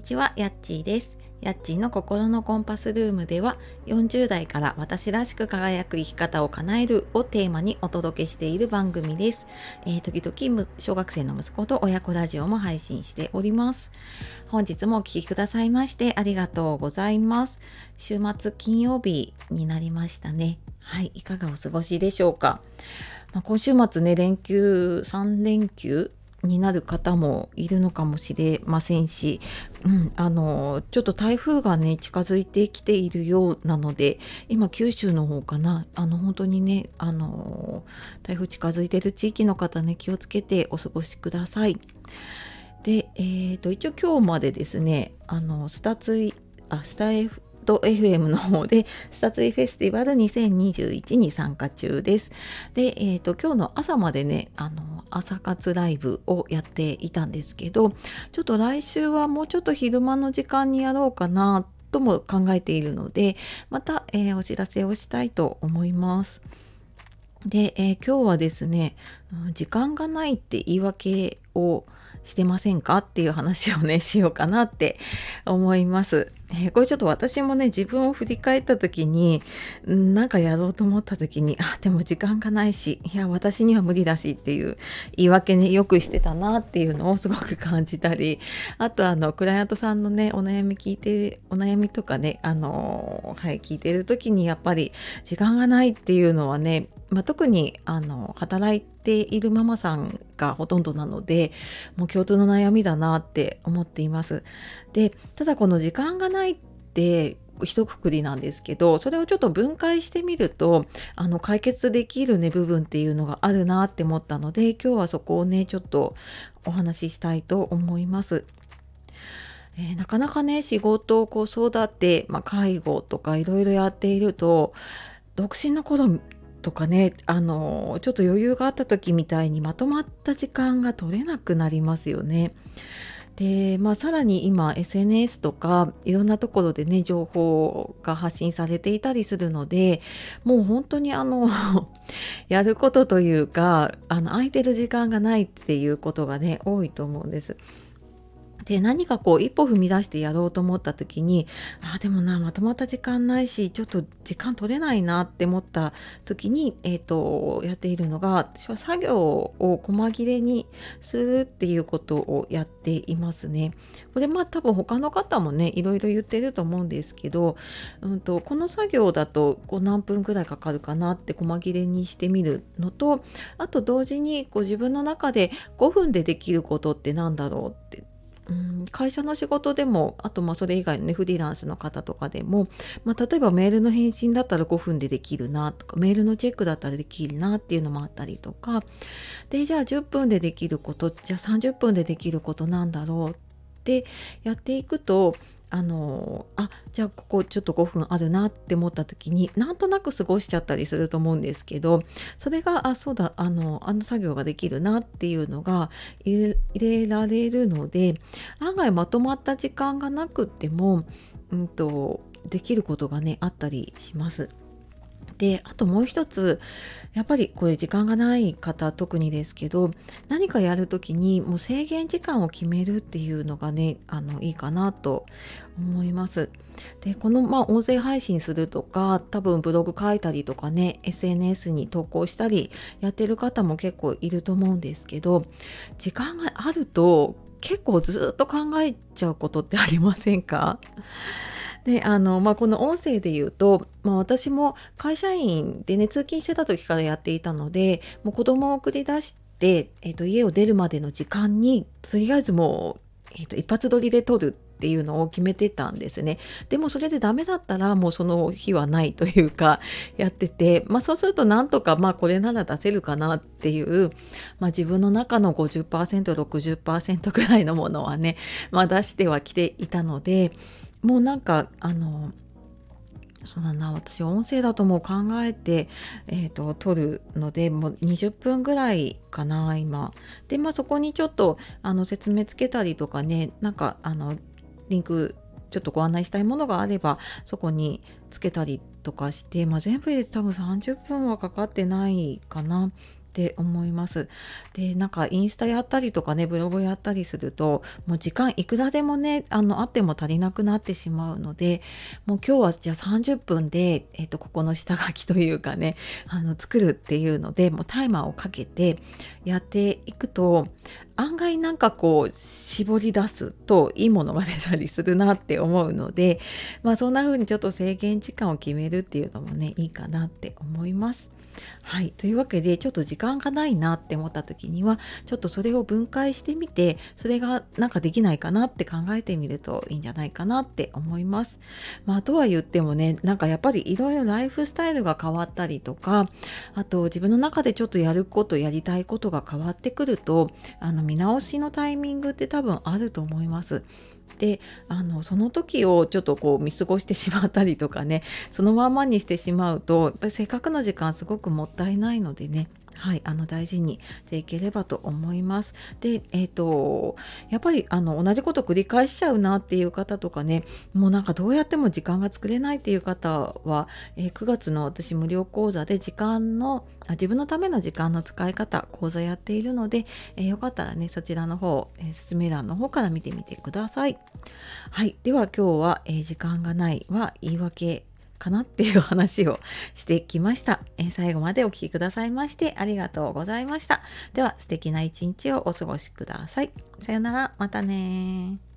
にちは、やっちーです。やっちーの心のコンパスルームでは40代から私らしく輝く生き方を叶えるをテーマにお届けしている番組です。えー、時々小学生の息子と親子ラジオも配信しております。本日もお聴きくださいましてありがとうございます。週末金曜日になりましたね。はい、いかがお過ごしでしょうか。まあ、今週末ね、連休、3連休になる方もいるのかもしれませんし、うん、あのちょっと台風がね近づいてきているようなので今九州の方かなあの本当にねあの台風近づいてる地域の方ね気をつけてお過ごしください。で、えーと、一応今日までですねあのスタツイあスタ F ト FM の方でスタツイフェスティバル2021に参加中です。で、えーと、今日の朝までねあの朝活ライブをやっていたんですけどちょっと来週はもうちょっと昼間の時間にやろうかなとも考えているのでまた、えー、お知らせをしたいと思います。で、えー、今日はですね時間がないって言い訳をしてませんかっていう話をねしようかなって思います。えー、これちょっと私もね自分を振り返った時になんかやろうと思った時にあでも時間がないしいや私には無理だしっていう言い訳ねよくしてたなっていうのをすごく感じたりあとあのクライアントさんのねお悩み聞いてお悩みとかねあのはい聞いてる時にやっぱり時間がないっていうのはねまあ、特にあの働いているママさんがほとんどなのでもう共通の悩みだなって思っています。でただこの時間がないって一括りなんですけどそれをちょっと分解してみるとあの解決できるね部分っていうのがあるなって思ったので今日はそこをねちょっとお話ししたいと思います。えー、なかなかね仕事子育て、まあ、介護とかいろいろやっていると独身の頃とかねあのちょっと余裕があった時みたいにまとまった時間が取れなくなりますよね。でまあ、さらに今 SNS とかいろんなところでね情報が発信されていたりするのでもう本当にあの やることというかあの空いてる時間がないっていうことがね多いと思うんです。で何かこう一歩踏み出してやろうと思った時にあでもなまとまった時間ないしちょっと時間取れないなって思った時に、えーと、やっているのが私は作業を細切れにするっていうことをやっていますね。これまあ多分他の方もねいろいろ言ってると思うんですけど、うんと、この作業だとこう何分くらいかかるかなって細切れにしてみるのとあと同時にこう自分の中で5分でできることって何だろうってうん会社の仕事でもあとまあそれ以外のねフリーランスの方とかでも、まあ、例えばメールの返信だったら5分でできるなとかメールのチェックだったらできるなっていうのもあったりとかでじゃあ10分でできることじゃあ30分でできることなんだろうってやっていくとあのあじゃあここちょっと5分あるなって思った時になんとなく過ごしちゃったりすると思うんですけどそれがあそうだあのあの作業ができるなっていうのが入れられるので案外まとまった時間がなくっても、うんとできることがねあったりします。であともう一つやっぱりこれ時間がない方特にですけど何かやる時にもう制限時間を決めるっていうのがねあのいいかなと思います。でこのまあ音声配信するとか多分ブログ書いたりとかね SNS に投稿したりやってる方も結構いると思うんですけど時間があると結構ずっと考えちゃうことってありませんか？であの、まあ、この音声で言うと、まあ、私も会社員でね通勤してた時からやっていたのでもう子供を送り出して、えー、と家を出るまでの時間にとりあえずもう、えー、と一発撮りで撮るっていうのを決めてたんですね。でもそれでダメだったらもうその日はないというかやってて、まあそうするとなんとかまあこれなら出せるかなっていう、まあ自分の中の50%、60%ぐらいのものはね、まあ出してはきていたので、もうなんかあのそうだな私音声だともう考えて、えーと、撮るのでもう20分ぐらいかな今。でまあそこにちょっとあの説明つけたりとかねなんかあのリンクちょっとご案内したいものがあればそこにつけたりとかして、まあ、全部で多分30分はかかってないかな。って思います。でなんかインスタやったりとかねブログやったりするともう時間いくらでもねあのあっても足りなくなってしまうのでもう今日はじゃあ30分で、えーと、ここの下書きというかねあの作るっていうのでもうタイマーをかけてやっていくと案外なんかこう絞り出すといいものが出たりするなって思うので まあそんな風にちょっと制限時間を決めるっていうのもねいいかなって思います。はい。というわけで、ちょっと時間がないなって思った時には、ちょっとそれを分解してみて、それがなんかできないかなって考えてみるといいんじゃないかなって思います。まあ、とは言ってもね、なんかやっぱりいろいろライフスタイルが変わったりとか、あと自分の中でちょっとやること、やりたいことが変わってくると、あの見直しのタイミングって多分あると思います。であのその時をちょっとこう見過ごしてしまったりとかねそのままにしてしまうとやっぱりせっかくの時間すごくもったいないのでねはい、あの大事にしていければと思います。で、えっ、ー、と、やっぱりあの同じこと繰り返しちゃうなっていう方とかね、もうなんかどうやっても時間が作れないっていう方は、えー、9月の私無料講座で時間のあ、自分のための時間の使い方、講座やっているので、えー、よかったらね、そちらの方、え説明欄の方から見てみてください。はい、では今日は、え時間がないは言い訳かなっていう話をしてきました、え、最後までお聴きくださいましてありがとうございました。では素敵な一日をお過ごしください。さよなら、またね